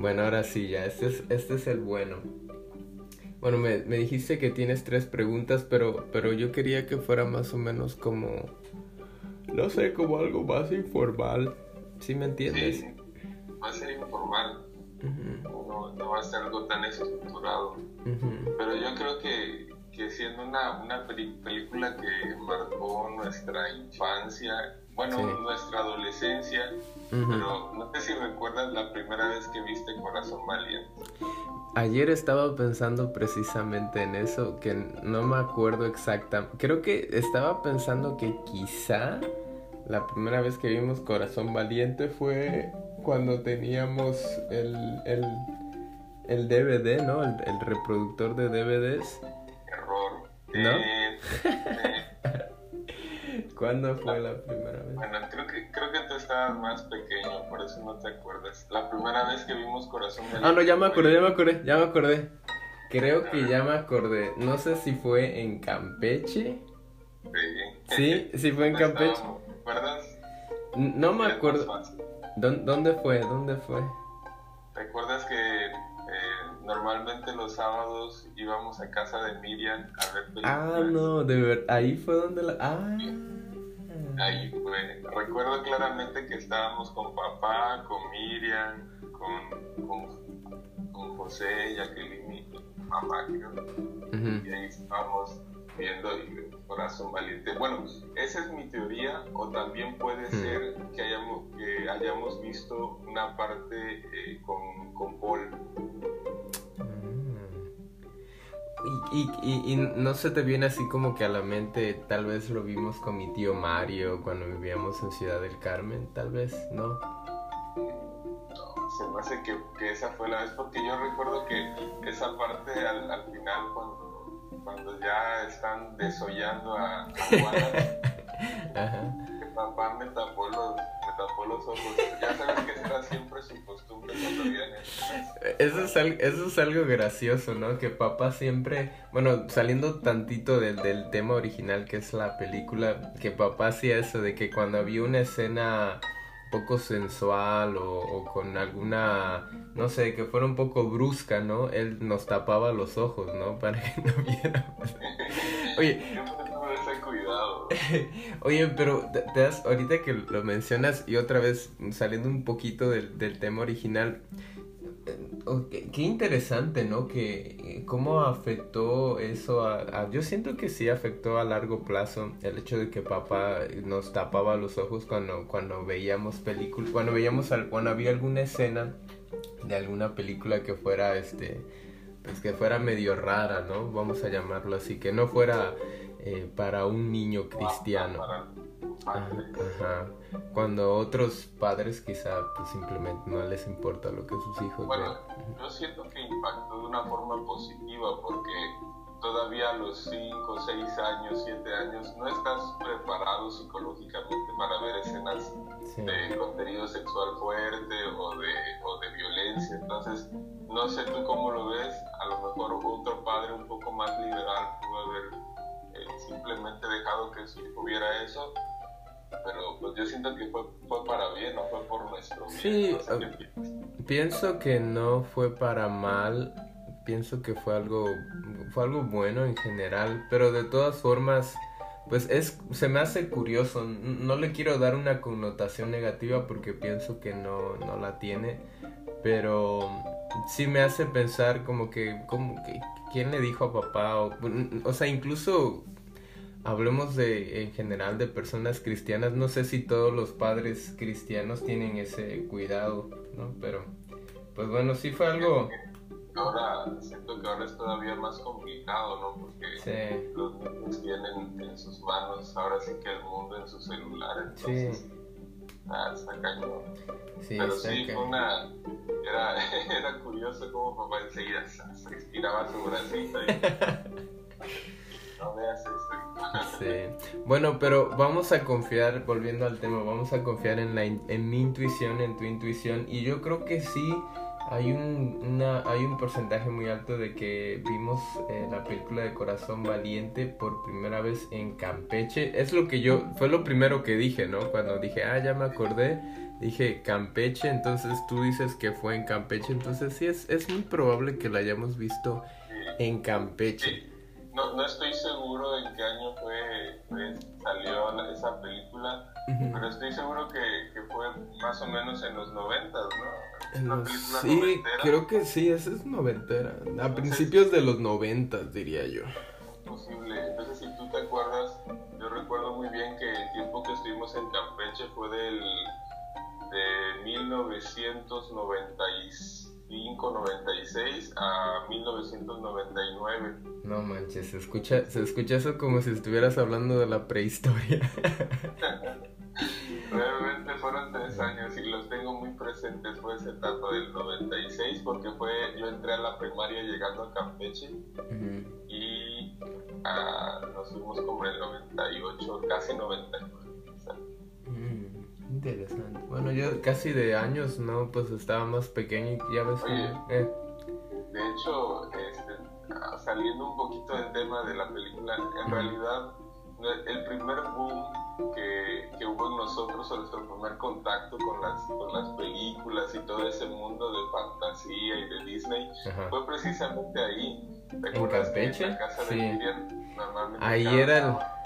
Bueno, ahora sí, ya, este es, este es el bueno. Bueno, me, me dijiste que tienes tres preguntas, pero, pero yo quería que fuera más o menos como, no sé, como algo más informal. ¿Sí me entiendes? Sí, va a ser informal. no, no, va a ser algo tan estructurado. Pero yo creo que, que siendo una, una película que marcó nuestra infancia bueno, nuestra adolescencia, pero no sé si recuerdas la primera vez que viste Corazón Valiente. Ayer estaba pensando precisamente en eso, que no me acuerdo exactamente. Creo que estaba pensando que quizá la primera vez que vimos Corazón Valiente fue cuando teníamos el, el, el DVD, ¿no? El, el, reproductor de DVDs. Error. ¿No? Eh, ¿Cuándo fue la primera vez? Bueno, creo que, creo que tú estabas más pequeño, por eso no te acuerdas. La primera vez que vimos Corazón Valiente. Ah, no, ya me acordé, ya me acordé, ya me acordé. Creo que ya me acordé. No sé si fue en Campeche. Sí. Sí, sí fue en Campeche. ¿Te acuerdas? No me acuerdo. ¿Dónde fue? ¿Dónde fue? ¿Te acuerdas que eh, normalmente los sábados íbamos a casa de Miriam a ver películas? Ah, no, de verdad. Ahí fue donde la. Ah. Ahí. Recuerdo claramente que estábamos con papá, con Miriam, con, con, con José, Jacqueline y mamá, creo. Y ahí estábamos viendo el Corazón Valiente. Bueno, esa es mi teoría, o también puede ser que hayamos, que hayamos visto una parte eh, con, con Paul. Y, y, y, no se te viene así como que a la mente, tal vez lo vimos con mi tío Mario cuando vivíamos en Ciudad del Carmen, tal vez, ¿no? No, se me hace que, que esa fue la vez, porque yo recuerdo que esa parte al, al final, cuando, cuando ya están desollando a, a que papá me tapó los, tapó los ojos. Ya sabes que esa siempre su costumbre cuando viene. Eso es, algo, eso es algo gracioso, ¿no? Que papá siempre, bueno, saliendo tantito del, del tema original que es la película, que papá hacía eso de que cuando había una escena poco sensual o, o, con alguna, no sé, que fuera un poco brusca, ¿no? Él nos tapaba los ojos, ¿no? Para que no viéramos. Oye, cuidado. Oye, pero te, das, ahorita que lo mencionas y otra vez saliendo un poquito del, del tema original, qué, qué, interesante, ¿no? Que cómo afectó eso a, Yo siento que sí afectó a largo plazo el hecho de que papá nos tapaba los ojos cuando, cuando veíamos películas, cuando veíamos, cuando había alguna escena de alguna película que fuera, este, pues que fuera medio rara, ¿no? Vamos a llamarlo así, que no fuera eh, para un niño cristiano. Ajá. Cuando otros padres quizá pues, simplemente no les importa lo que sus hijos bueno. Yo siento que impactó de una forma positiva porque todavía a los 5, 6 años, 7 años no estás preparado psicológicamente para ver escenas sí. de contenido sexual fuerte o de, o de violencia. Entonces, no sé tú cómo lo ves, a lo mejor otro padre un poco más liberal pudo haber simplemente dejado que su hijo viera eso pero pues yo siento que fue, fue para bien, no fue por nuestro bien. Sí, no sé pienso que no fue para mal, pienso que fue algo, fue algo bueno en general, pero de todas formas, pues es, se me hace curioso, no le quiero dar una connotación negativa porque pienso que no, no la tiene, pero sí me hace pensar como que, como que ¿quién le dijo a papá? O, o sea, incluso hablemos de en general de personas cristianas no sé si todos los padres cristianos tienen ese cuidado no pero pues bueno sí fue algo ahora siento que ahora es todavía más complicado no porque sí. los niños tienen en sus manos ahora sí que el mundo en su celular entonces sí. Ah, está cañón sí, pero está sí fue una era, era curioso cómo papá enseguida se estiraba su bracito y no veas esto. Sí. Bueno, pero vamos a confiar, volviendo al tema, vamos a confiar en, la, en mi intuición, en tu intuición. Y yo creo que sí, Hay un, una, hay un porcentaje muy alto de que vimos eh, la película de Corazón Valiente por primera vez en Campeche. Es lo que yo, fue lo primero que dije, ¿no? Cuando dije, ah, ya me acordé, dije Campeche, entonces tú dices que fue en Campeche, entonces sí, es, es muy probable que la hayamos visto en Campeche. No, no estoy seguro en qué año fue, salió esa película, pero estoy seguro que, que, fue más o menos en los noventas, ¿no? sí, creo que sí, esa es noventera. A principios de los noventas, diría yo. Posible. Entonces, si tú te acuerdas, yo recuerdo muy bien que el tiempo que estuvimos en Campeche fue del de 1996 96 a 1999. No manches, se escucha, se escucha eso como si estuvieras hablando de la prehistoria. Realmente fueron tres años y los tengo muy presentes. Fue ese etapa del 96 porque fue yo entré a la primaria llegando a Campeche y uh, nos fuimos como en el 98, casi 99. Interesante. Bueno, yo casi de años, ¿no? Pues estaba más pequeño y ya ves que... Eh. De hecho, este, saliendo un poquito del tema de la película, en realidad el primer boom que, que, hubo en nosotros, o nuestro primer contacto con las, con las películas y todo ese mundo de fantasía y de Disney, fue precisamente ahí. ¿En Campeche? sí. ahí era el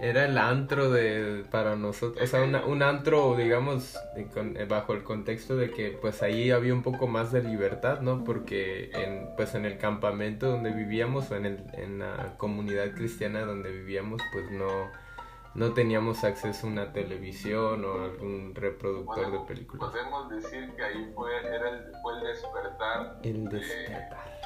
era el antro de para nosotros, o sea, un antro, digamos, eh, bajo el contexto de que pues ahí había un poco más de libertad, ¿no? Porque en, pues en el campamento donde vivíamos o en, el, en la comunidad cristiana donde vivíamos, pues no, no teníamos acceso a una televisión o algún reproductor de películas. Podemos decir que ahí fue, era el, fue el despertar. El despertar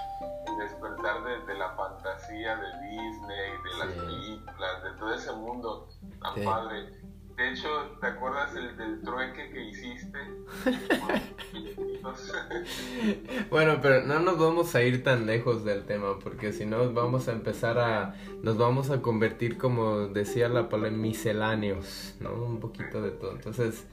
despertar de, la fantasía de Disney, de las películas, de todo ese mundo tan padre. De hecho, ¿te acuerdas el, del trueque que hiciste? bueno, pero no nos vamos a ir tan lejos del tema, porque si no vamos a empezar a, nos vamos a convertir, como decía la palabra, misceláneos, ¿no? Un poquito de todo. Entonces,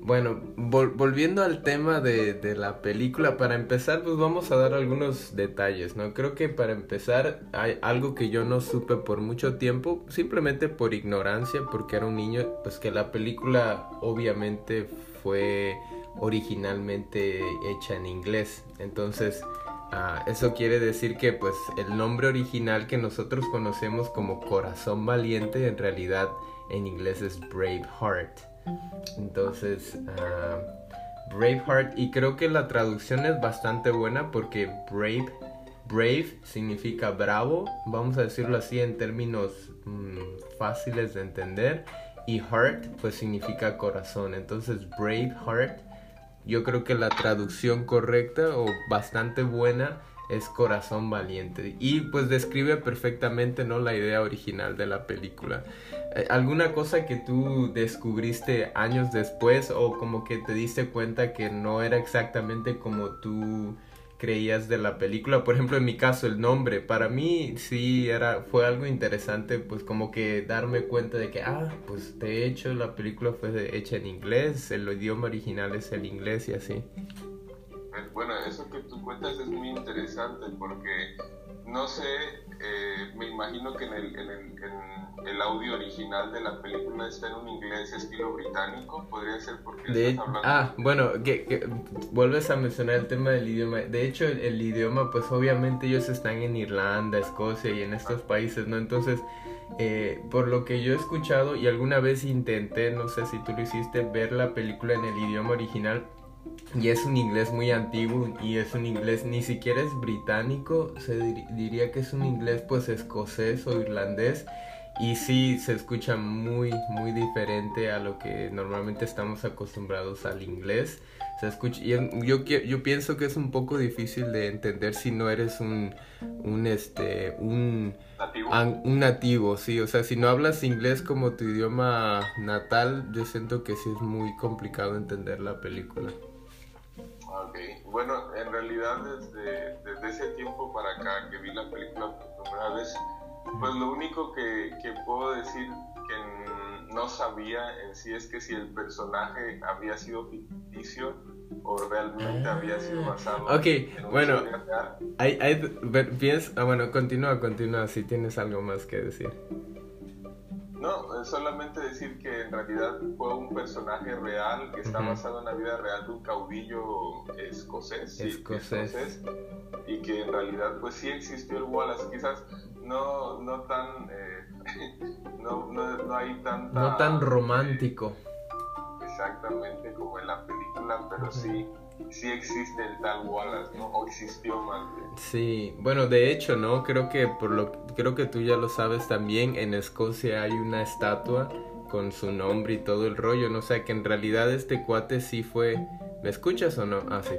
bueno, volviendo al tema de, la película, para empezar, pues vamos a dar algunos detalles, ¿no? Creo que para empezar hay algo que yo no supe por mucho tiempo, simplemente por ignorancia, porque era un niño, pues que la película obviamente fue originalmente hecha en inglés. Entonces, ah, eso quiere decir que pues el nombre original que nosotros conocemos como Corazón Valiente en realidad en inglés es Brave Heart. Entonces, uh, Braveheart, y creo que la traducción es bastante buena porque Brave, brave significa bravo, vamos a decirlo así en términos mm, fáciles de entender, y heart pues significa corazón. Entonces, Braveheart, yo creo que la traducción correcta o bastante buena es Corazón Valiente y pues describe perfectamente no la idea original de la película. Eh, ¿Alguna cosa que tú descubriste años después o como que te diste cuenta que no era exactamente como tú creías de la película? Por ejemplo, en mi caso el nombre, para mí sí era fue algo interesante pues como que darme cuenta de que ah, pues de hecho la película fue hecha en inglés, el idioma original es el inglés y así. Bueno, eso que tú cuentas es muy interesante porque no sé, eh, me imagino que en el, en, el, en el, audio original de la película está en un inglés estilo británico, podría ser porque de, estás hablando. Ah, bueno, que, vuelves a mencionar el tema del idioma. De hecho, el, idioma, pues obviamente ellos están en Irlanda, Escocia y en estos países, ¿no? Entonces, eh, por lo que yo he escuchado y alguna vez intenté, no sé si tú lo hiciste, ver la película en el idioma original y es un inglés muy antiguo y es un inglés ni siquiera es británico, se diría que es un inglés pues escocés o irlandés y sí se escucha muy muy diferente a lo que normalmente estamos acostumbrados al inglés. Se escucha y yo yo pienso que es un poco difícil de entender si no eres un un este un nativo. un nativo, sí, o sea, si no hablas inglés como tu idioma natal, yo siento que sí es muy complicado entender la película. Ok, bueno, en realidad desde, desde ese tiempo para acá que vi la película por primera vez, pues lo único que, que puedo decir que no sabía en sí es que si el personaje había sido ficticio o realmente había sido Ah. basado Ok, en bueno. Hay, hay, piens- ah, bueno, continúa, continúa, si tienes algo más que decir. No, solamente decir que en realidad fue un personaje real que está basado en la vida real de un caudillo escocés, sí, Escocés. y que en realidad pues sí existió el Wallace, quizás no, no tan, eh, no, no, no hay tanta... No tan romántico. Exactamente como en la película, pero sí, sí existe el tal Wallace, ¿no? O existió más bien. Sí, bueno, de hecho, ¿no? Creo que por lo creo que tú ya lo sabes también, en Escocia hay una estatua con su nombre y todo el rollo, no o sea que en realidad este cuate sí fue ¿Me escuchas o no? Ah, sí.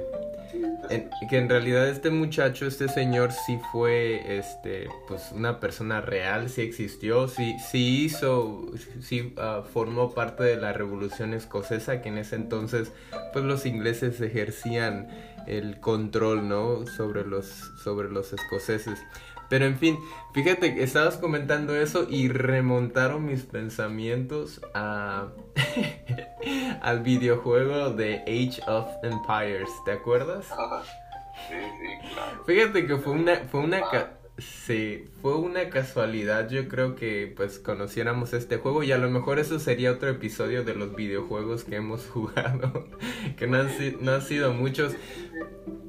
En- que en realidad este muchacho, este señor sí fue este pues una persona real, sí existió, sí, sí hizo, sí ah, formó parte de la revolución escocesa que en ese entonces pues los ingleses ejercían el control, ¿no? sobre los sobre los escoceses. Pero en fin, fíjate que estabas comentando eso y remontaron mis pensamientos a al videojuego de Age of Empires, ¿te acuerdas? sí, sí, claro. Fíjate que fue una, fue una, sí, fue una casualidad. Yo creo que pues conociéramos este juego y a lo mejor eso sería otro episodio de los videojuegos que hemos jugado, que no han, si- no han sido muchos.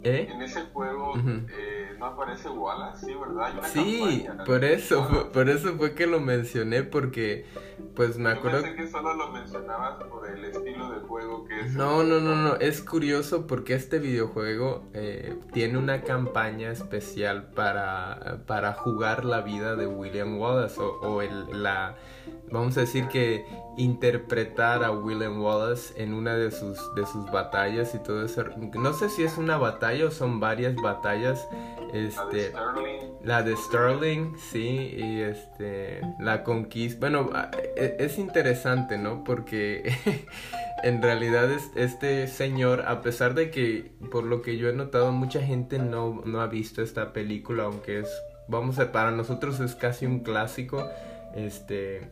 ¿Eh? En ese juego eh, no aparece Wallace, sí, ¿verdad? Hay una Sí, por eso, por eso fue que lo mencioné porque pues me Yo acuerdo pensé que solo lo mencionabas por el estilo de juego que es. No, no, no, no, es curioso porque este videojuego eh, tiene una campaña especial para, para jugar la vida de William Wallace o, o el, la, vamos a decir que interpretar a William Wallace en una de sus, de sus batallas y todo eso. No sé si es una batalla o son varias batallas. La de Este, Sterling. la de Sterling, sí, y este, la conquista. Bueno, es interesante, ¿no? Porque en realidad es- este señor, a pesar de que, por lo que yo he notado, mucha gente no, no ha visto esta película, aunque es, vamos a, para nosotros es casi un clásico, este,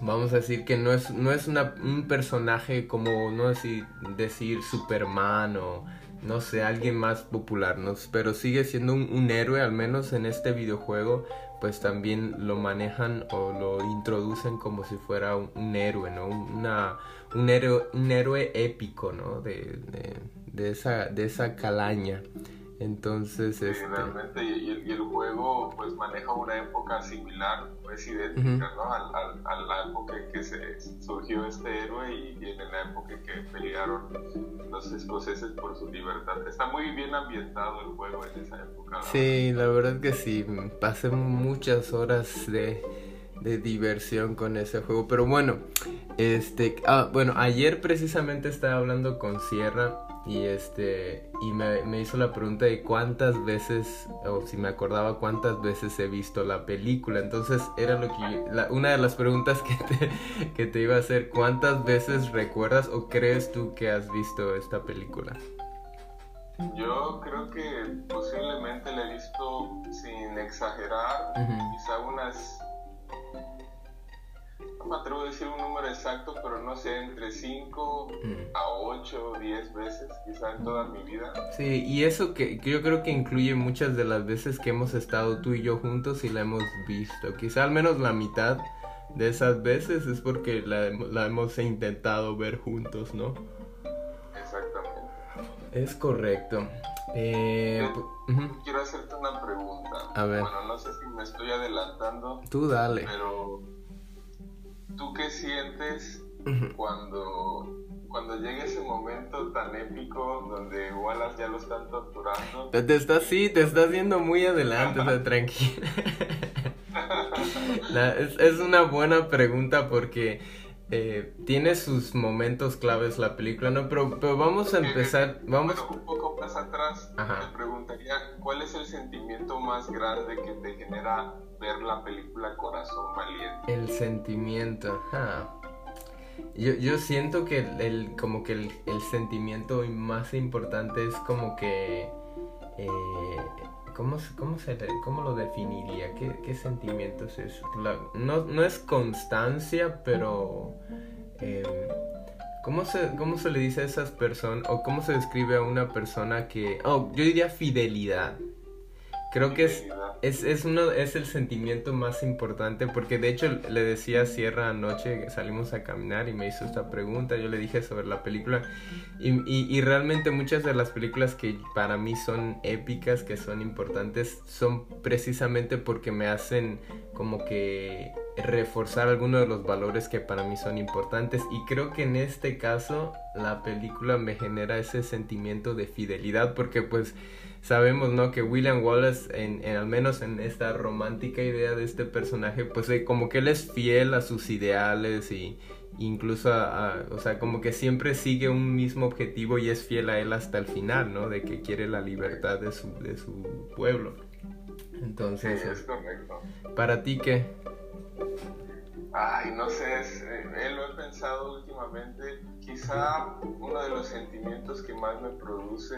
vamos a decir que no es, no es un personaje como, no decir, decir Superman o no sé, alguien más popular, ¿no? Pero sigue siendo un héroe, al menos en este videojuego, pues también lo manejan o lo introducen como si fuera un, héroe, ¿no? Una, un, héroe, un héroe épico, ¿no? De, de, de esa, de esa calaña. Entonces, Sí, este... realmente, y, y- el juego pues maneja una época similar, es idéntica, Ujú. ¿no? Al- al- a la época en que se surgió este héroe y, y en la época en que pelearon los escoceses por su libertad. Está muy bien ambientado el juego en esa época. la Sí, la verdad que sí, pasé muchas horas de, de diversión con ese juego, pero bueno, este, ah, bueno, ayer precisamente estaba hablando con Sierra y este, y me, me hizo la pregunta de cuántas veces, o si me acordaba cuántas veces he visto la película, entonces era lo que, la- una de las preguntas que te, que te iba a hacer, ¿cuántas veces recuerdas o crees tú que has visto esta película? Yo creo que posiblemente le he visto, sin exagerar, Ujú. quizá unas... No me atrevo a decir un número exacto, pero no sé, entre 5 Mm. a 8 o 10 veces, quizá en toda mi vida. Sí, y eso que, que yo creo que incluye muchas de las veces que hemos estado tú y yo juntos y la hemos visto. Quizá al menos la mitad de esas veces es porque la, la hemos intentado ver juntos, ¿no? Exactamente. Es correcto. Eh. Quiero hacerte una pregunta. A ver. Bueno, no sé si me estoy adelantando, Tú dale. pero ¿tú qué sientes cuando, cuando llega ese momento tan épico donde Wallace ya lo están torturando? Te, te estás, sí, te estás yendo muy adelante, o sea, tranquila. La- es, es una buena pregunta porque eh, tiene sus momentos claves la película, ¿no? Pero, pero vamos a empezar, vamos... Bueno, un poco más atrás, Ajá. te preguntaría, ¿cuál es el sentimiento más grande que te genera ver la película Corazón Valiente? El sentimiento, ajá. Yo, yo siento que el, el- como que el, el sentimiento más importante es como que eh, ¿cómo, cómo, se, ¿Cómo lo definiría? ¿Qué, qué sentimientos es? no, no es constancia, pero... Em, ¿Cómo se, ¿Cómo se le dice a esas personas, o cómo se describe a una persona que... Oh, yo diría fidelidad. Creo que es, es, es, uno, es el sentimiento más importante porque de hecho le decía a Sierra anoche salimos a caminar y me hizo esta pregunta, yo le dije sobre la película y, y, y, realmente muchas de las películas que para mí son épicas, que son importantes, son precisamente porque me hacen como que reforzar algunos de los valores que para mí son importantes y creo que en este caso la película me genera ese sentimiento de fidelidad porque pues sabemos, ¿no? Que William Wallace, en, al menos en esta romántica idea de este personaje, pues eh, como que él es fiel a sus ideales y incluso a, o sea, como que siempre sigue un mismo objetivo y es fiel a él hasta el final, ¿no? De que quiere la libertad de su, de su pueblo. Entonces, es correcto. ¿Para ti qué? Ay, no sé, es, eh, lo he pensado últimamente. Quizá uno de los sentimientos que más me produce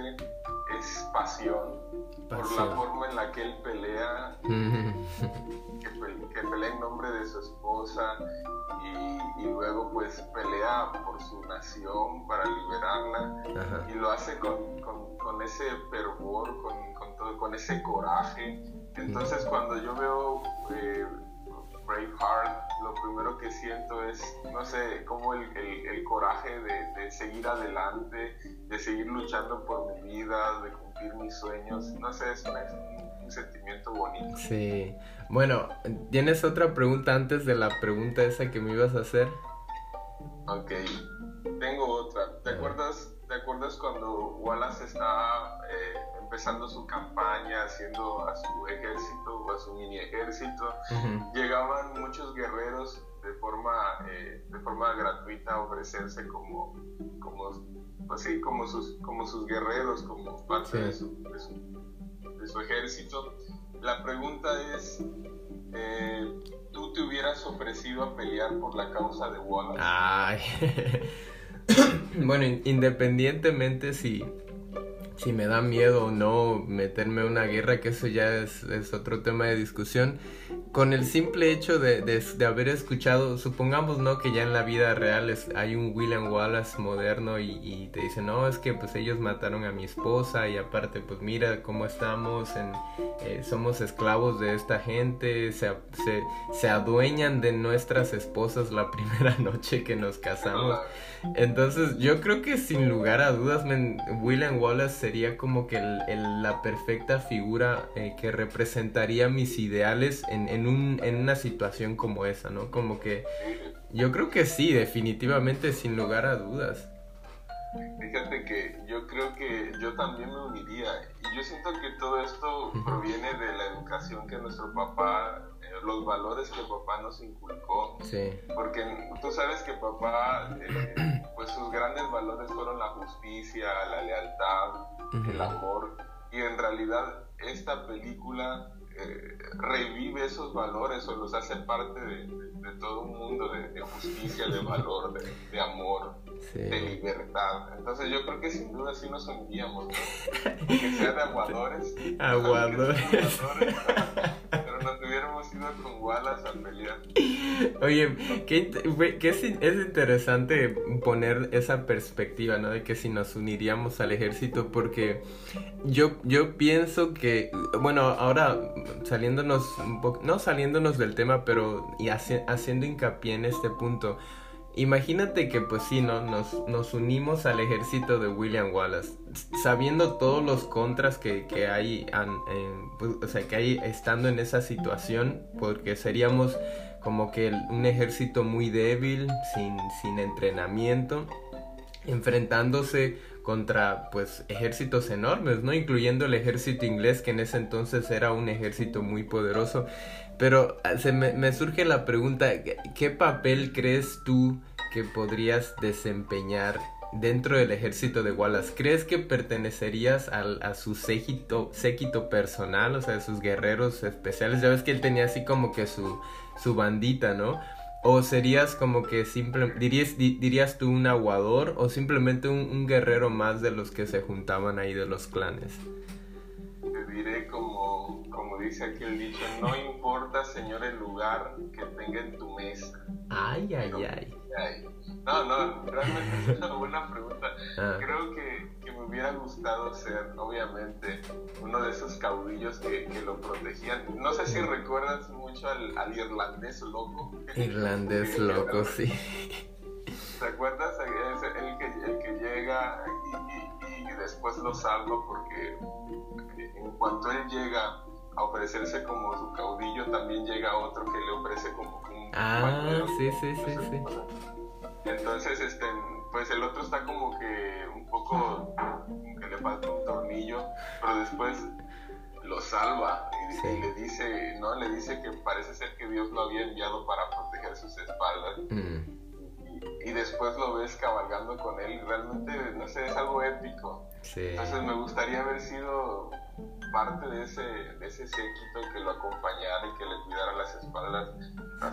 es pasión, por la forma en la que él pelea, que, pelea en nombre de su esposa y, luego pues pelea por su nación para liberarla y lo hace con, con, ese fervor, con, con, todo, con ese coraje. Entonces cuando yo veo... Eh, Braveheart, lo primero que siento es, no sé, como el, el, coraje de, seguir adelante, de seguir luchando por mi vida, de cumplir mis sueños. No sé, es un, sentimiento bonito. Sí. Bueno, ¿tienes otra pregunta antes de la pregunta esa que me ibas a hacer? Ok, tengo otra. ¿Te acuerdas, ¿te acuerdas cuando Wallace está... Empezando su campaña, haciendo a su ejército o a su mini ejército, llegaban muchos guerreros de forma, eh, de forma gratuita a ofrecerse como, como, pues como, sus, como sus guerreros, como parte de, su, de, su, ejército. La pregunta es, eh, ¿tú te hubieras ofrecido a pelear por la causa de Wallace? Ay. bueno, independientemente si si me da miedo o no meterme a una guerra, que eso ya es, otro tema de discusión con el simple hecho de, haber escuchado, supongamos, ¿no? Que ya en la vida real es, hay un William Wallace moderno y, te dice, no, es que pues ellos mataron a mi esposa y aparte, pues mira cómo estamos, en, eh, somos esclavos de esta gente, se, se, se, adueñan de nuestras esposas la primera noche que nos casamos. Entonces yo creo que sin lugar a dudas, William Wallace sería como que el, la perfecta figura eh, que representaría mis ideales en, en en, una situación como esa, ¿no? Como que yo creo que sí, definitivamente, sin lugar a dudas. Fíjate que yo creo que yo también me uniría. Y yo siento que todo esto proviene de la educación que nuestro papá, los valores que papá nos inculcó. Sí. Porque tú sabes que papá, eh, pues sus grandes valores fueron la justicia, la lealtad, el amor. Y en realidad esta película eh, revive esos valores o los hace parte de, todo un mundo de, justicia, de valor, de, amor, de libertad. Entonces yo creo que sin duda sí nos uniríamos, que sea de aguadores. Aguadores. pero nos hubiéramos ido con Wallace a pelear. Oye, que, es, es, interesante poner esa perspectiva, ¿no? De que si nos uniríamos al ejército, porque yo, yo pienso que, bueno, ahora saliéndonos un poco, no saliéndonos del tema, pero y haciendo hincapié en este punto. Imagínate que pues sí, ¿no? Nos, nos unimos al ejército de William Wallace, sabiendo todos los contras que, que hay, pues, o sea, que hay estando en esa situación, porque seríamos como que un ejército muy débil, sin, sin entrenamiento, enfrentándose contra pues ejércitos enormes, ¿no? Incluyendo el ejército inglés que en ese entonces era un ejército muy poderoso. Pero ah, se me, surge la pregunta, ¿qué papel crees tú que podrías desempeñar dentro del ejército de Wallace? ¿Crees que pertenecerías a su séquito, séquito personal, o sea, sus guerreros especiales? Ya ves que él tenía así como que su, su bandita, ¿no? ¿O serías como que simple, dirías, dirías tú un aguador o simplemente un, guerrero más de los que se juntaban ahí de los clanes? Diré como dice aquí el dicho, no importa, Señor, el lugar que tenga en tu mesa. Ay, ay, ay. No, no, realmente es una buena pregunta. Ah. Creo que, que, me hubiera gustado ser, obviamente, uno de esos caudillos que, que lo protegían. No sé si recuerdas mucho al, al irlandés loco. Irlandés loco, sí. ¿Te acuerdas? Es el que, el que llega y, y, después lo salva porque en cuanto él llega a ofrecerse como su caudillo, también llega otro que le ofrece como un... Ah, sí, sí, sí, sí. Entonces, este, pues el otro está como que un poco, que le falta un tornillo, pero después lo salva y, le dice, ¿no? Le dice que parece ser que Dios lo había enviado para proteger sus espaldas. Mm y después lo ves cabalgando con él realmente, no sé, es algo épico. Entonces me gustaría haber sido parte de ese, de ese séquito que lo acompañara y que le cuidara las espaldas.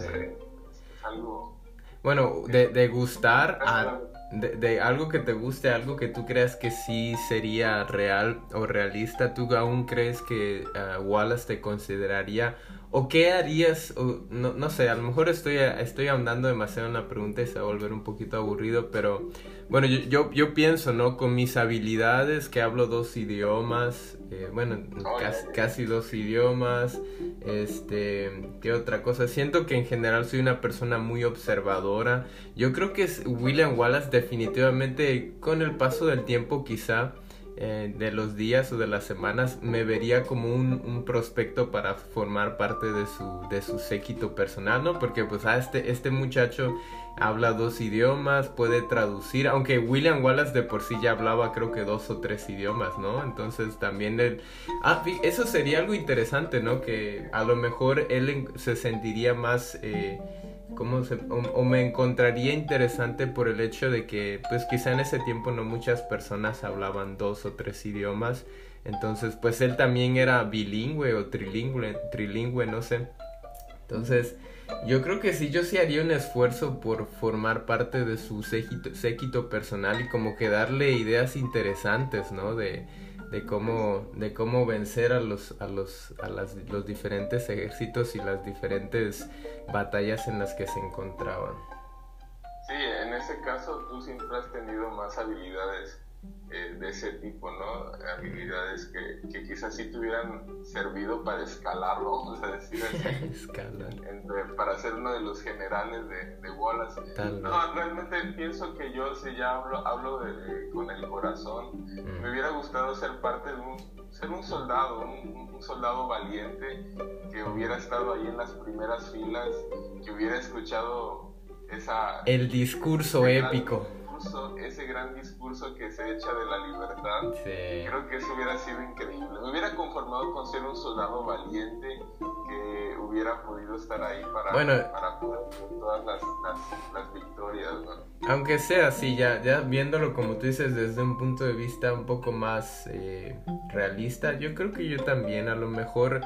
es algo... Bueno, de, de gustar a, de, algo que te guste, algo que tú creas que sí sería real o realista, ¿tú aún crees que uh, Wallace te consideraría ¿O qué harías? no, no, sé, a lo mejor estoy, estoy ahondando demasiado en la pregunta y se va a volver un poquito aburrido, pero bueno, yo, yo, yo pienso, ¿no? Con mis habilidades, que hablo dos idiomas, eh, bueno, casi, casi, dos idiomas, este, ¿qué otra cosa? Siento que en general soy una persona muy observadora. Yo creo que es William Wallace definitivamente con el paso del tiempo quizá eh, de los días o de las semanas me vería como un, prospecto para formar parte de su, de su séquito personal, ¿no? Porque pues a ah, este, este muchacho habla dos idiomas, puede traducir, aunque William Wallace de por sí ya hablaba creo que dos o tres idiomas, ¿no? Entonces también él... Ah, eso sería algo interesante, ¿no? Que a lo mejor él se sentiría más... Eh, ¿cómo se, o, me encontraría interesante por el hecho de que pues quizá en ese tiempo no muchas personas hablaban dos o tres idiomas. Entonces pues él también era bilingüe o trilingüe trilingüe no sé. Entonces yo creo que sí yo sí haría un esfuerzo por formar parte de su séquito, séquito personal y como que darle ideas interesantes no de de cómo, de cómo vencer a los, a los, a las, los diferentes ejércitos y las diferentes batallas en las que se encontraban. Sí, en ese caso tú siempre has tenido más habilidades eh, de ese tipo, ¿no? Habilidades que, que, quizás sí te hubieran servido para escalarlo, vamos a decir así. Escalar. para ser uno de los generales de, de Wallace. no, realmente pienso que yo, si ya hablo, hablo de, con el corazón, mm. me hubiera gustado ser parte de un, ser un soldado, un, un soldado valiente que hubiera estado ahí en las primeras filas, que hubiera escuchado esa... El discurso épico ese gran discurso que se echa de la libertad, creo que eso hubiera sido increíble. Me hubiera conformado con ser un soldado valiente que hubiera podido estar ahí para, para poder todas las, las, victorias. Aunque sea así, ya, ya viéndolo como tú dices desde un punto de vista un poco más eh, realista, yo creo que yo también a lo mejor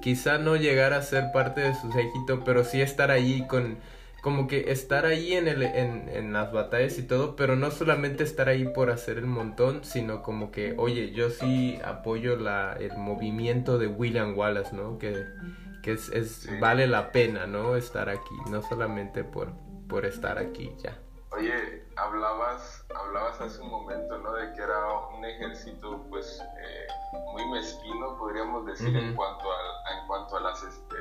quizá no llegar a ser parte de su séquito, pero sí estar ahí con como que estar ahí en, el, en, en, las batallas y todo, pero no solamente estar ahí por hacer el montón, sino como que, oye, yo sí apoyo la, el movimiento de William Wallace, ¿no? Que, que es, es vale la pena, ¿no? Estar aquí, no solamente por, por estar aquí ya. Oye, hablabas, hablabas hace un momento, ¿no? De que era un ejército, pues, eh, muy mezquino, podríamos decir, en cuanto a, en cuanto a las, este,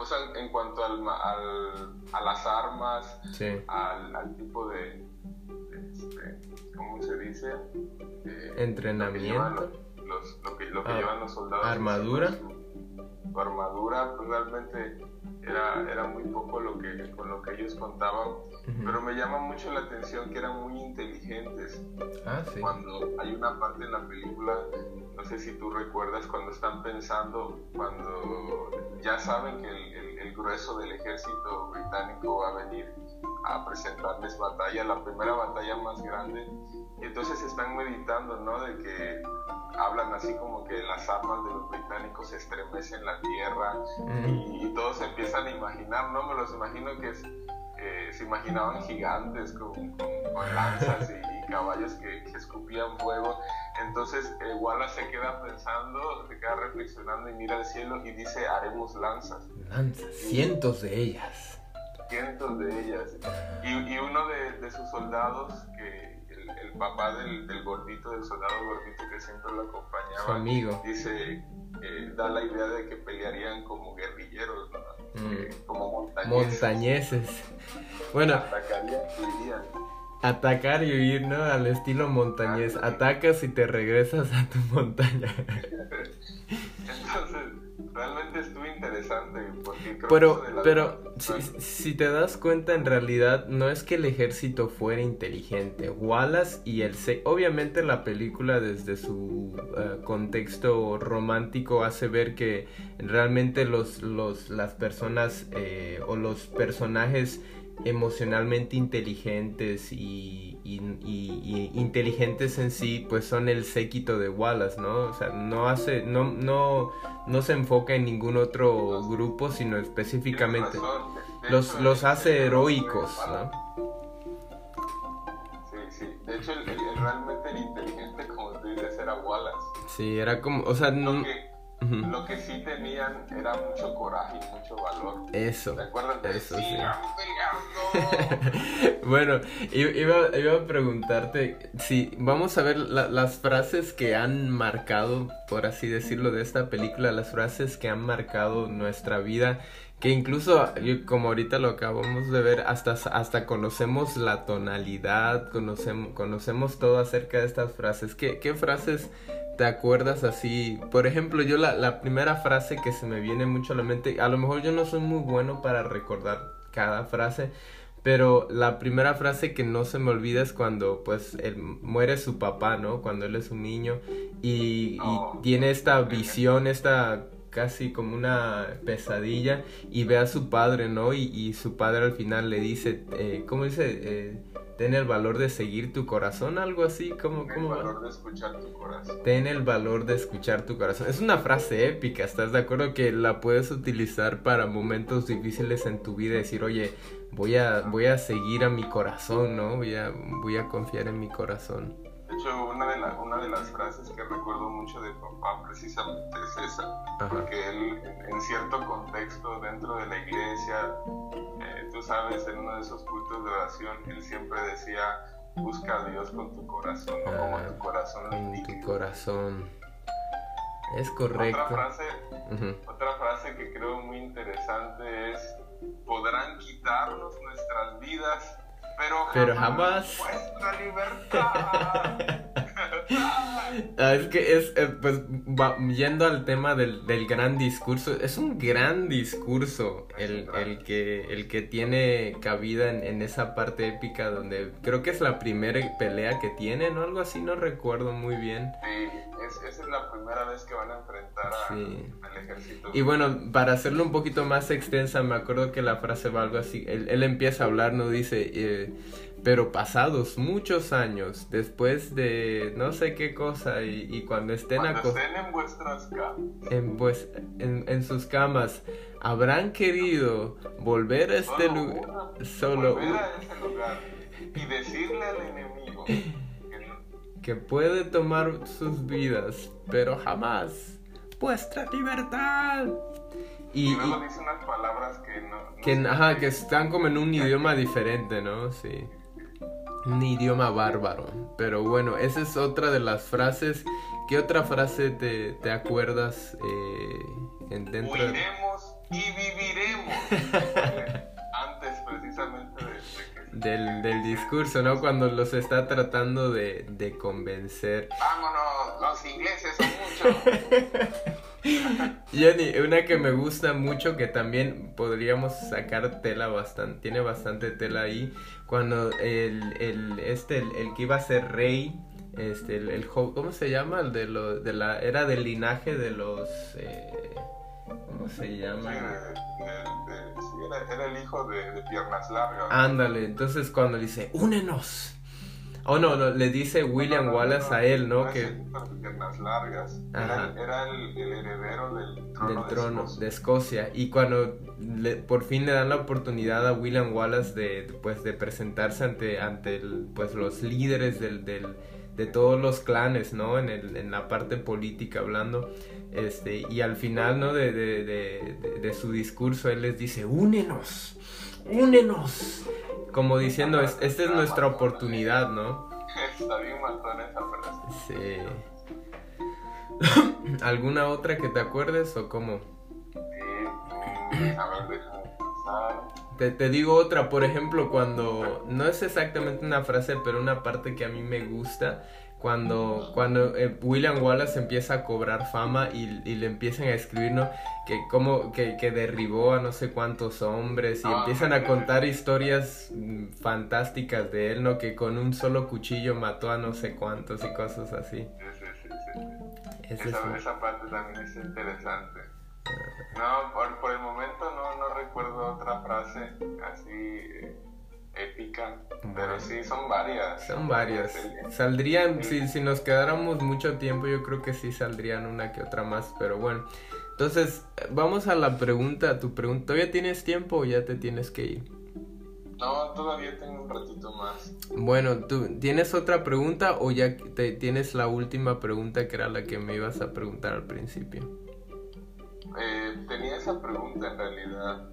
pues en cuanto al, al, a las armas, al, al, tipo de, este, ¿cómo se dice? Eh, Entrenamiento. Lo que, lo que, ah, llevan los soldados. Armadura. Su, armadura, pues realmente era, era muy poco lo que, con lo que ellos contaban, pero me llama mucho la atención que eran muy inteligentes. Ah, sí. Cuando hay una parte en la película no sé si tú recuerdas cuando están pensando, cuando ya saben que el, grueso del ejército británico va a venir a presentarles batalla, la primera batalla más grande, y entonces están meditando, ¿no? De que hablan así como que las armas de los británicos estremecen la tierra y, todos empiezan a imaginar, ¿no? Me los imagino que se imaginaban gigantes con, con, lanzas y, caballos que, que escupían fuego Entonces eh, Wallace se queda pensando, se queda reflexionando y mira al cielo y dice, haremos lanzas. Lanzas, cientos de ellas. Cientos de ellas. Y, uno de, sus soldados, que el, papá del, gordito, del soldado gordito que siempre lo acompañaba, amigo. dice, eh, da la idea de que pelearían como guerrilleros, mm. eh, como montañeses. Montañeses. Bueno. Atacarían y Atacar y huir, ¿no? Al estilo montañés. Atacas y te regresas a tu montaña. Entonces, realmente estuvo interesante. Porque pero, pero si, te das cuenta, en realidad no es que el ejército fuera inteligente. Wallace y el C. Obviamente, la película, desde su eh, contexto romántico, hace ver que realmente los, los, las personas eh, o los personajes emocionalmente inteligentes y, inteligentes en sí, pues son el séquito de Wallace, ¿no? O sea, no hace, no, no, no se enfoca en ningún otro grupo, sino específicamente los, los hace heroicos, ¿no? Sí, sí. De hecho, el, realmente el inteligente, como tú dices, era Wallace. Sí, era como, o sea, no... Lo que sí tenían era mucho coraje y mucho valor. Eso. ¿Te acuerdas de eso? Sí. bueno, iba, iba, a preguntarte si vamos a ver las frases que han marcado, por así decirlo, de esta película, las frases que han marcado nuestra vida que incluso como ahorita lo acabamos de ver hasta hasta conocemos la tonalidad conocemos conocemos todo acerca de estas frases qué, qué frases te acuerdas así? Por ejemplo, yo la, la, primera frase que se me viene mucho a la mente, a lo mejor yo no soy muy bueno para recordar cada frase, pero la primera frase que no se me olvida es cuando pues él, muere su papá, ¿no? Cuando él es un niño y, tiene esta visión, esta casi como una pesadilla y ve a su padre, ¿no? Y, y su padre al final le dice, eh, ¿cómo dice? Eh, ten el valor de seguir tu corazón, algo así, como... Ten el valor de escuchar tu corazón. Ten el valor de escuchar tu corazón. Es una frase épica, ¿estás de acuerdo? Que la puedes utilizar para momentos difíciles en tu vida, decir, oye, voy a, voy a seguir a mi corazón, ¿no? Voy a, voy a confiar en mi corazón. Hecho, una de, una de las frases que recuerdo mucho de papá precisamente es esa, porque él en cierto contexto dentro de la iglesia, eh, tú sabes, en uno de esos cultos de oración, él siempre decía, busca a Dios con tu corazón, no como tu corazón lo tu corazón. Es correcto. Otra frase, otra frase que creo muy interesante es, podrán quitarnos nuestras vidas, pero jamás, nuestra libertad. Ah, es que es, eh, pues, yendo al tema del, gran discurso, es un gran discurso el, el, que, el que tiene cabida en, esa parte épica donde creo que es la primera pelea que tienen o algo así, no recuerdo muy bien. Sí, esa es la primera vez que van a enfrentar al ejército. Y bueno, para hacerlo un poquito más extensa, me acuerdo que la frase va algo así, él, él empieza a hablar, ¿no? Dice... Eh, pero pasados muchos años, después de no sé qué cosa, y, cuando estén, en vuestras camas, en, pues, en, sus camas, habrán querido volver a este lugar, solo a ese lugar y decirle al enemigo que, puede tomar sus vidas, pero jamás vuestra libertad. Y, luego dice unas palabras que no, que, ajá, que están como en un idioma diferente, ¿no? Sí un idioma bárbaro. Pero bueno, esa es otra de las frases. ¿Qué otra frase te, te acuerdas eh, en dentro Huiremos y viviremos. Antes precisamente de, del, del, discurso, ¿no? Cuando los está tratando de, de convencer. Vámonos, los ingleses son muchos. Jenny, una que me gusta mucho que también podríamos sacar tela bastante, tiene bastante tela ahí, cuando el, el este, el, que iba a ser rey, este, el, el, ¿cómo se llama? El de, lo, de la, era del linaje de los, eh, ¿cómo se llama? Sí, era, el hijo de, de piernas largas. Ándale, entonces cuando dice, únenos Oh, no, no, le dice William Wallace a él, ¿no? que piernas largas. Era, era el, heredero del trono, del trono de, Escocia. Y cuando por fin le dan la oportunidad a William Wallace de, pues, de presentarse ante, ante el, pues, los líderes del, del, de todos los clanes, ¿no? En, el, en la parte política hablando. Este, y al final, ¿no? De, de, de, de su discurso, él les dice, únenos, únenos como diciendo, esta es nuestra oportunidad, ¿no? Está bien esa Sí. ¿Alguna otra que te acuerdes o cómo? A ver, pensar. Te, te, digo otra, por ejemplo, cuando no es exactamente una frase, pero una parte que a mí me gusta cuando, cuando eh, William Wallace empieza a cobrar fama y, le empiezan a escribir, ¿no? Que como que, derribó a no sé cuántos hombres y ah, empiezan a contar historias mm, fantásticas de él, ¿no? Que con un solo cuchillo mató a no sé cuántos y cosas así. Sí, sí, sí, esa, esa, parte también es interesante. No, por, por el momento no, no recuerdo otra frase así... Eh, épica, pero sí, son varias. Son varias. Saldrían, si, si nos quedáramos mucho tiempo, yo creo que sí saldrían una que otra más, pero bueno. Entonces, vamos a la pregunta, tu pregunta. ¿Todavía tienes tiempo o ya te tienes que ir? No, todavía tengo un ratito más. Bueno, ¿tú tienes otra pregunta o ya te, tienes la última pregunta que era la que me ibas a preguntar al principio? Eh, tenía esa pregunta en realidad.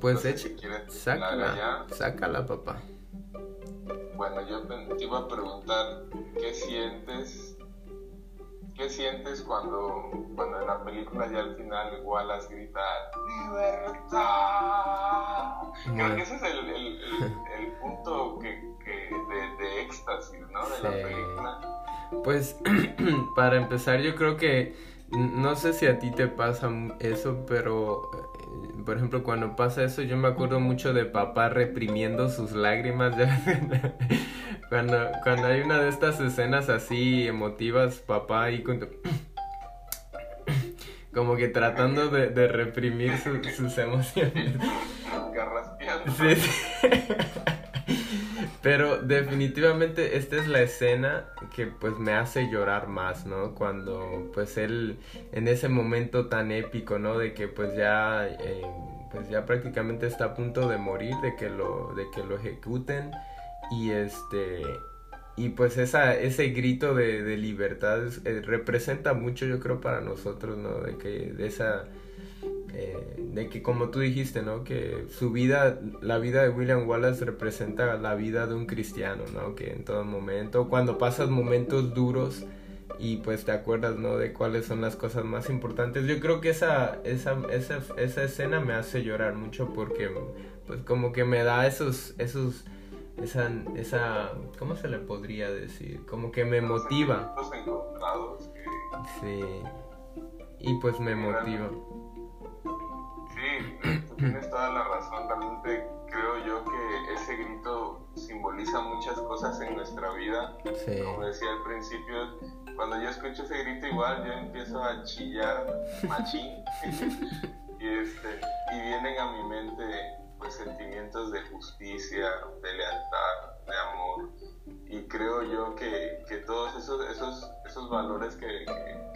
Pues eche, sácala, sácala, papá. Bueno, yo te iba a preguntar, ¿qué sientes? ¿Qué sientes cuando, cuando en la película ya al final Wallace grita ¡Libertad! Creo que ese es el, el, el, punto que, que de, de, éxtasis, ¿no? De la película. Pues, para empezar, yo creo que no sé si a ti te pasa eso, pero por ejemplo, cuando pasa eso, yo me acuerdo mucho de papá reprimiendo sus lágrimas. cuando, cuando hay una de estas escenas así emotivas, papá ahí como que tratando de, reprimir sus emociones. Pero definitivamente esta es la escena que pues me hace llorar más, ¿no? Cuando pues él en ese momento tan épico, ¿no? De que pues ya eh, pues ya prácticamente está a punto de morir, de que lo de que lo ejecuten y este y pues esa ese grito de, libertad eh, representa mucho yo creo para nosotros, ¿no? De que de esa eh, de que como tú dijiste, ¿no? Que su vida, la vida de William Wallace representa la vida de un cristiano, ¿no? Que en todo momento, cuando pasas momentos duros y pues te acuerdas, ¿no? De cuáles son las cosas más importantes. Yo creo que esa, esa, esa, esa escena me hace llorar mucho porque pues como que me da esos, esos, esa, esa, ¿cómo se le podría decir? Como que me motiva. Sí. Y pues me motiva. Sí, tú tienes toda la razón. Realmente creo yo que ese grito simboliza muchas cosas en nuestra vida. Como decía al principio, cuando yo escucho ese grito igual yo empiezo a chillar machín. y, este, y vienen a mi mente pues sentimientos de justicia, de lealtad, de amor. Y creo yo que, que todos esos, esos, esos valores que,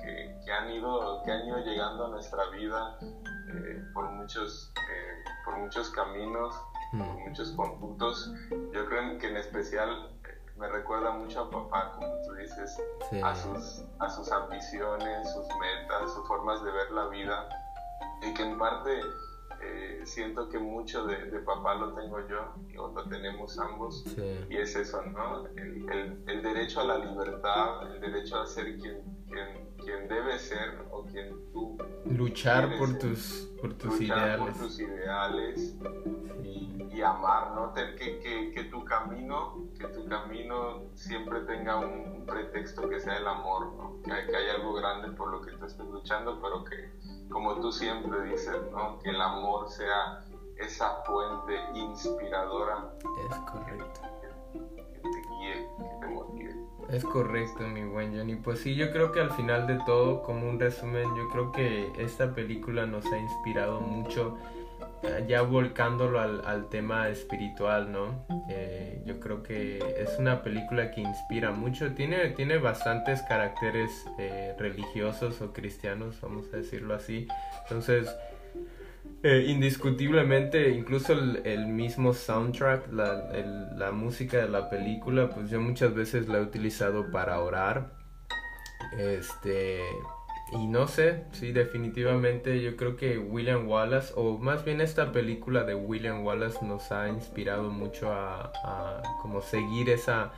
que, que, han ido, que han ido llegando a nuestra vida eh, por, muchos, eh, por muchos caminos, por mm. muchos conductos. Yo creo que en especial eh, me recuerda mucho a papá, como tú dices, a, sus, a sus ambiciones, sus metas, sus formas de ver la vida, y que en parte siento que mucho de, papá lo tengo yo y lo tenemos ambos, y es eso, ¿no? El, el, el, derecho a la libertad, el derecho a ser quien, quien quien debe ser o quien tú luchar por tus por tus ideales por tus ideales y, amar no que, que, que, tu camino que tu camino siempre tenga un, pretexto que sea el amor ¿no? que, que hay algo grande por lo que tú estés luchando pero que como tú siempre dices no que el amor sea esa fuente inspiradora es correcto. que te guíe que te motive es correcto, mi buen Johnny. Pues sí, yo creo que al final de todo, como un resumen, yo creo que esta película nos ha inspirado mucho ya volcándolo al, tema espiritual, ¿no? Eh, yo creo que es una película que inspira mucho, tiene, tiene bastantes caracteres eh, religiosos o cristianos, vamos a decirlo así. Entonces, eh, indiscutiblemente, incluso el, mismo soundtrack, la, la, música de la película, pues yo muchas veces la he utilizado para orar. Este, y no sé, sí, definitivamente yo creo que William Wallace, o más bien esta película de William Wallace nos ha inspirado mucho a, a como seguir esa,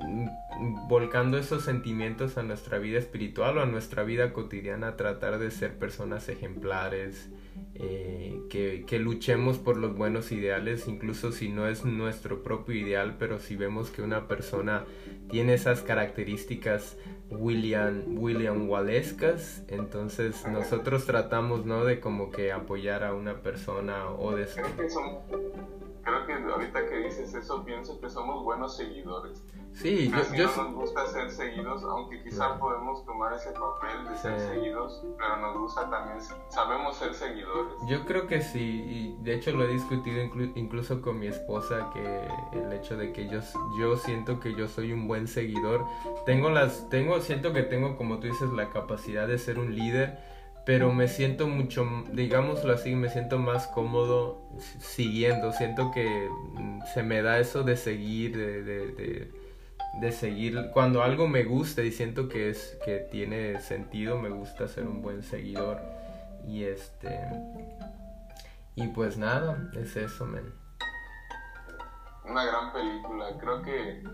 mm, volcando esos sentimientos a nuestra vida espiritual o a nuestra vida cotidiana, tratar de ser personas ejemplares, eh, que, luchemos por los buenos ideales, incluso si no es nuestro propio ideal, pero si vemos que una persona tiene esas características William, William Wallescas, entonces nosotros tratamos, ¿no? De como que apoyar a una persona o de... Que, creo que ahorita que dices eso, pienso que somos buenos seguidores. Sí, yo, no nos gusta ser seguidos, aunque quizá podemos tomar ese papel de ser seguidos, pero nos gusta también, sabemos ser seguidores. Yo creo que sí, y de hecho lo he discutido incluso con mi esposa, que el hecho de que yo, yo siento que yo soy un buen seguidor, tengo las, tengo, siento que tengo, como tú dices, la capacidad de ser un líder, pero me siento mucho, digámoslo así, me siento más cómodo siguiendo, siento que mm, se me da eso de seguir, de de seguir cuando algo me gusta y siento que es que tiene sentido me gusta ser un buen seguidor. Y este y pues nada es eso men una gran película creo que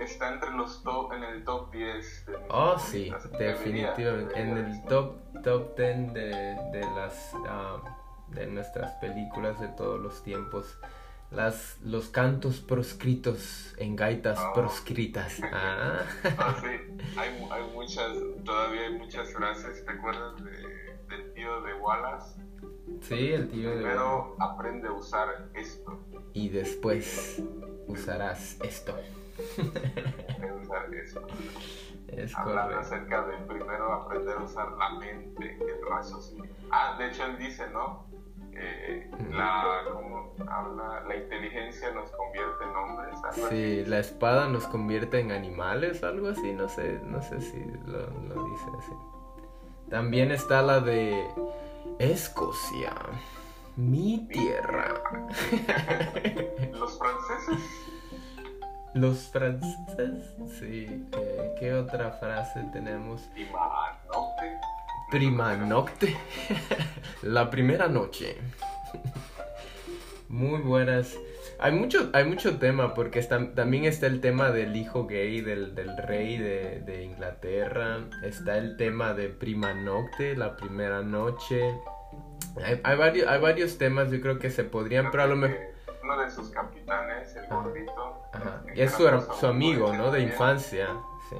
está entre los top en el top 10 oh sí definitivamente en el top top 10 de, de las ah, de nuestras películas de todos los tiempos las, los cantos proscritos en gaitas ah. proscritas. Ah. ah. sí, hay, hay, muchas, todavía hay muchas frases. ¿Te acuerdas de, del tío de Wallace? Sí, el tío de Primero aprende a usar esto. Y después usarás esto. usar esto. Es Hablando acerca de primero aprender a usar la mente, el raciocinio. Ah, de hecho él dice, ¿no? Eh, la, habla? la inteligencia nos convierte en hombres. Sí, la espada nos convierte en animales, algo así, no sé, no sé si lo, dice así. También está la de Escocia, mi tierra. Los franceses. Los franceses, sí. Eh, ¿Qué otra frase tenemos? Prima Nocte. La primera noche. Muy buenas. Hay mucho, hay mucho tema porque también está el tema del hijo gay del, rey de, Inglaterra. Está el tema de Prima Nocte, la primera noche. Hay, varios, hay varios temas, yo creo que se podrían, pero a lo mejor... Uno de sus capitanes, el gordito. Y es su, su amigo, ¿no? De infancia. Sí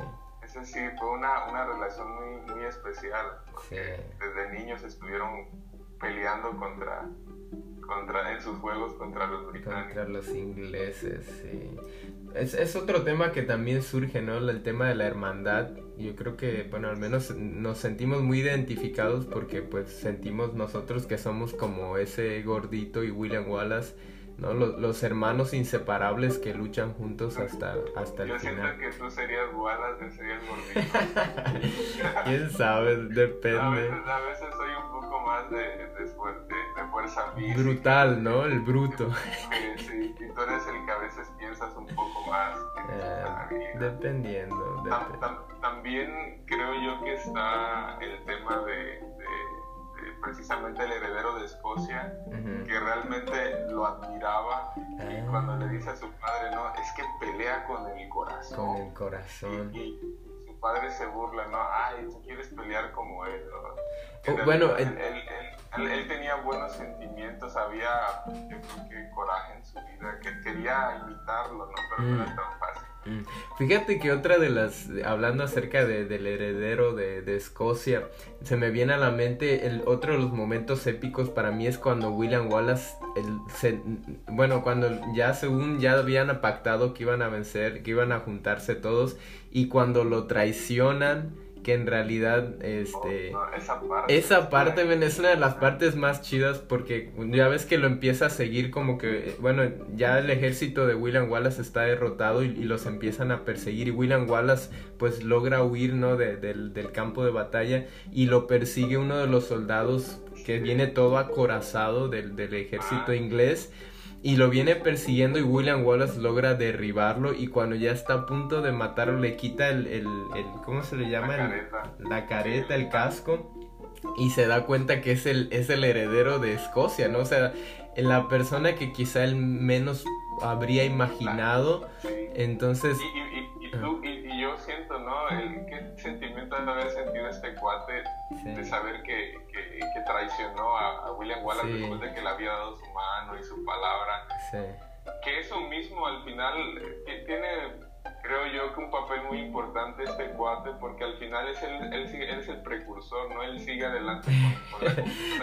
sí, fue una, una relación muy, muy especial. Desde niños estuvieron peleando contra, contra, en sus juegos contra los británicos. Contra los ingleses, sí. Es, es, otro tema que también surge, ¿no? El tema de la hermandad. Yo creo que, bueno, al menos nos sentimos muy identificados porque pues sentimos nosotros que somos como ese gordito y William Wallace ¿no? Los, los, hermanos inseparables que luchan juntos hasta, hasta el Yo final. Yo siento que tú serías Wallace, yo sería el gordito. ¿Quién sabe? Depende. A veces, a veces soy un poco más de, de, de, fuerza física. Brutal, ¿no? El bruto. sí, y tú eres el que a veces piensas un poco más. Eh, dependiendo. también creo yo que está el tema de precisamente el heredero de Escocia, que realmente lo admiraba y ah. cuando le dice a su padre, no, es que pelea con el corazón. Con el corazón. Y, su padre se burla, no, ay, tú quieres pelear como él. Oh, bueno, él, él, tenía buenos sentimientos, había, yo creo que coraje en su vida, que quería imitarlo, ¿no? Pero no era mm. tan fácil. Mm. Fíjate que otra de las, hablando acerca de, del heredero de, de, Escocia, se me viene a la mente el otro de los momentos épicos para mí es cuando William Wallace, el, bueno, cuando ya según ya habían pactado que iban a vencer, que iban a juntarse todos y cuando lo traicionan que en realidad, este... Oh, esa parte, esa parte es una de las partes más chidas porque ya ves que lo empieza a seguir como que, bueno, ya el ejército de William Wallace está derrotado y, los empiezan a perseguir y William Wallace pues logra huir, ¿no? del, del campo de batalla y lo persigue uno de los soldados que viene todo acorazado del, del ejército Ah. inglés y lo viene persiguiendo y William Wallace logra derribarlo y cuando ya está a punto de matarlo le quita el, el, el ¿cómo se le llama? La El- careta. la careta, el casco y se da cuenta que es el, es el heredero de Escocia, ¿no? O sea, la persona que quizá él menos habría imaginado, Sí. entonces... Y, y, tú, y, yo siento, ¿no? El, ¿Qué sentimiento de haber sentido este cuate de saber que, que, que traicionó a, a William Wallace Sí. después de que le había dado su mano y su palabra? sí, Que eso mismo al final eh, tiene, creo yo, que un papel muy importante este cuate, porque al final es el, él, él es el precursor, ¿no? Él sigue adelante con, con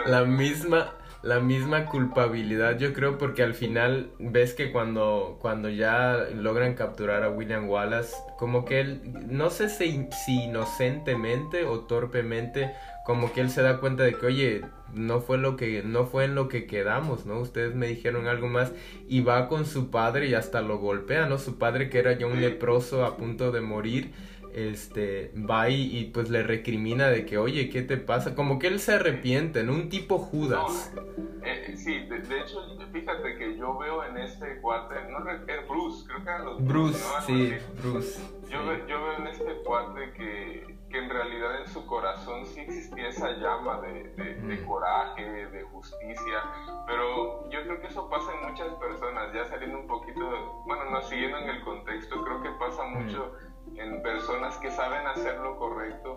la la misma la misma culpabilidad yo creo porque al final ves que cuando cuando ya logran capturar a William Wallace como que él no sé si, si inocentemente o torpemente como que él se da cuenta de que oye no fue lo que no fue en lo que quedamos no ustedes me dijeron algo más y va con su padre y hasta lo golpea no su padre que era ya un leproso a punto de morir este va y, y, pues le recrimina de que oye qué te pasa como que él se arrepiente no un tipo Judas No, eh, sí, de, de hecho, fíjate que yo veo en este cuate, no Bruce, creo que eran los Bruce ¿no? Algo sí. Bruce Yo, sí. ve- yo veo en este cuate que, que en realidad en su corazón sí existía esa llama de, de- de coraje, de justicia, pero yo creo que eso pasa en muchas personas, ya saliendo un poquito, bueno, no siguiendo en el contexto, creo que pasa mucho en personas que saben hacer lo correcto,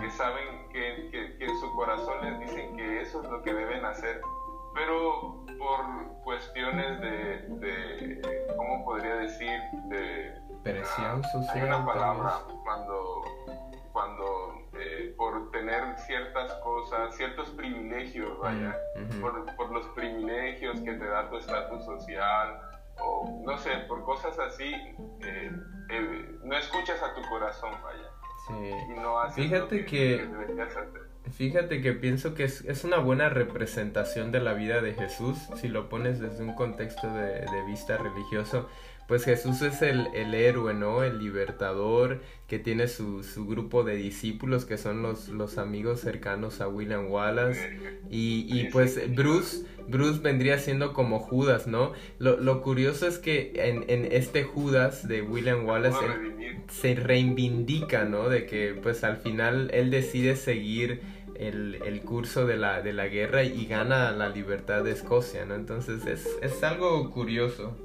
que saben que, que- que en su corazón les dicen que eso es lo que deben hacer, pero por cuestiones de, de ¿cómo podría decir? De presión Ah, social Hay una palabra cuando, cuando eh, por tener ciertas cosas, ciertos privilegios, vaya, por, por los privilegios que te da tu estatus social, o no sé, por cosas así, eh, eh, no escuchas a tu corazón, vaya, Sí. y no haces Fíjate lo que- deberías hacer. Fíjate que pienso que es, es una buena representación de la vida de Jesús, si lo pones desde un contexto de, de vista religioso, pues Jesús es el, el héroe, ¿no? El libertador que tiene su, su grupo de discípulos que son los, los amigos cercanos a William Wallace y, y pues. Bruce, Bruce vendría siendo como Judas, ¿no? Lo, lo curioso es que en, en este Judas de William Wallace... Se reivindica, ¿no? De que pues al final él decide seguir el, el curso de la, de la guerra y gana la libertad de Escocia, ¿no? Entonces es, es algo curioso.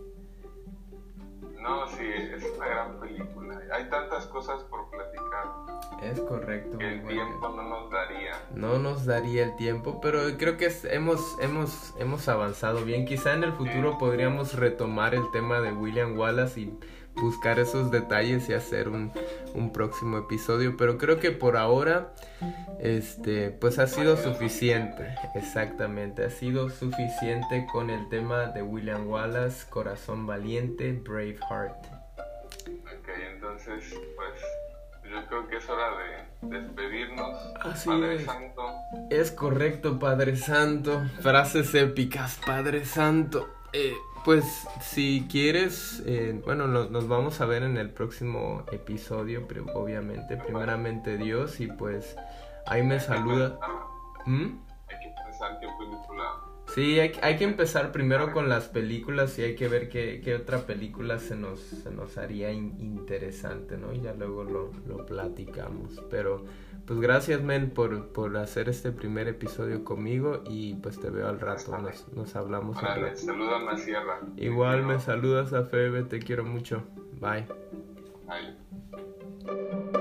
Es correcto. el muy tiempo no nos daría. No nos daría el tiempo, pero creo que es- hemos, hemos, hemos avanzado bien. Quizá en el futuro podríamos retomar el tema de William Wallace y buscar esos detalles y hacer un, un próximo episodio. Pero creo que por ahora, este, pues ha sido suficiente. Exactamente, ha sido suficiente con el tema de William Wallace, Corazón Valiente, Braveheart. Ok, entonces, yo creo que es hora de despedirnos. Así Padre es. Santo, Es correcto, Padre Santo. Frases épicas, Padre Santo. Eh, pues si quieres, eh, bueno, nos, nos vamos a ver en el próximo episodio, pero obviamente, primeramente Dios, y pues ahí me saluda. ¿Mm? hay que pensar qué película. Sí, hay, hay que empezar primero con las películas y hay que ver qué, qué otra película se nos, se nos haría in- interesante, ¿no? Y ya luego lo, lo platicamos. Pero pues gracias, men, por, por hacer este primer episodio conmigo y pues te veo al rato, nos, nos hablamos al Órale, saludan a Sierra. Igual me saludas a Febe, te quiero mucho. Bye. Bye.